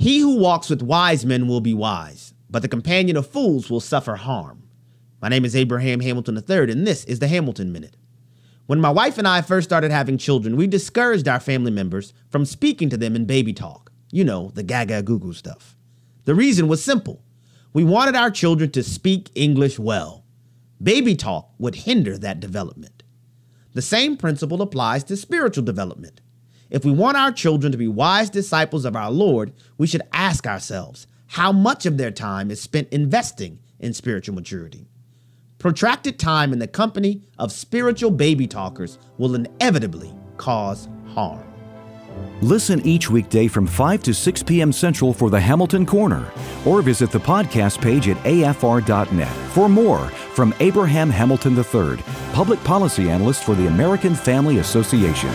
He who walks with wise men will be wise, but the companion of fools will suffer harm. My name is Abraham Hamilton III, and this is the Hamilton Minute. When my wife and I first started having children, we discouraged our family members from speaking to them in baby talk. You know, the gaga goo goo stuff. The reason was simple we wanted our children to speak English well. Baby talk would hinder that development. The same principle applies to spiritual development. If we want our children to be wise disciples of our Lord, we should ask ourselves how much of their time is spent investing in spiritual maturity. Protracted time in the company of spiritual baby talkers will inevitably cause harm. Listen each weekday from 5 to 6 p.m. Central for the Hamilton Corner, or visit the podcast page at afr.net for more from Abraham Hamilton III, Public Policy Analyst for the American Family Association.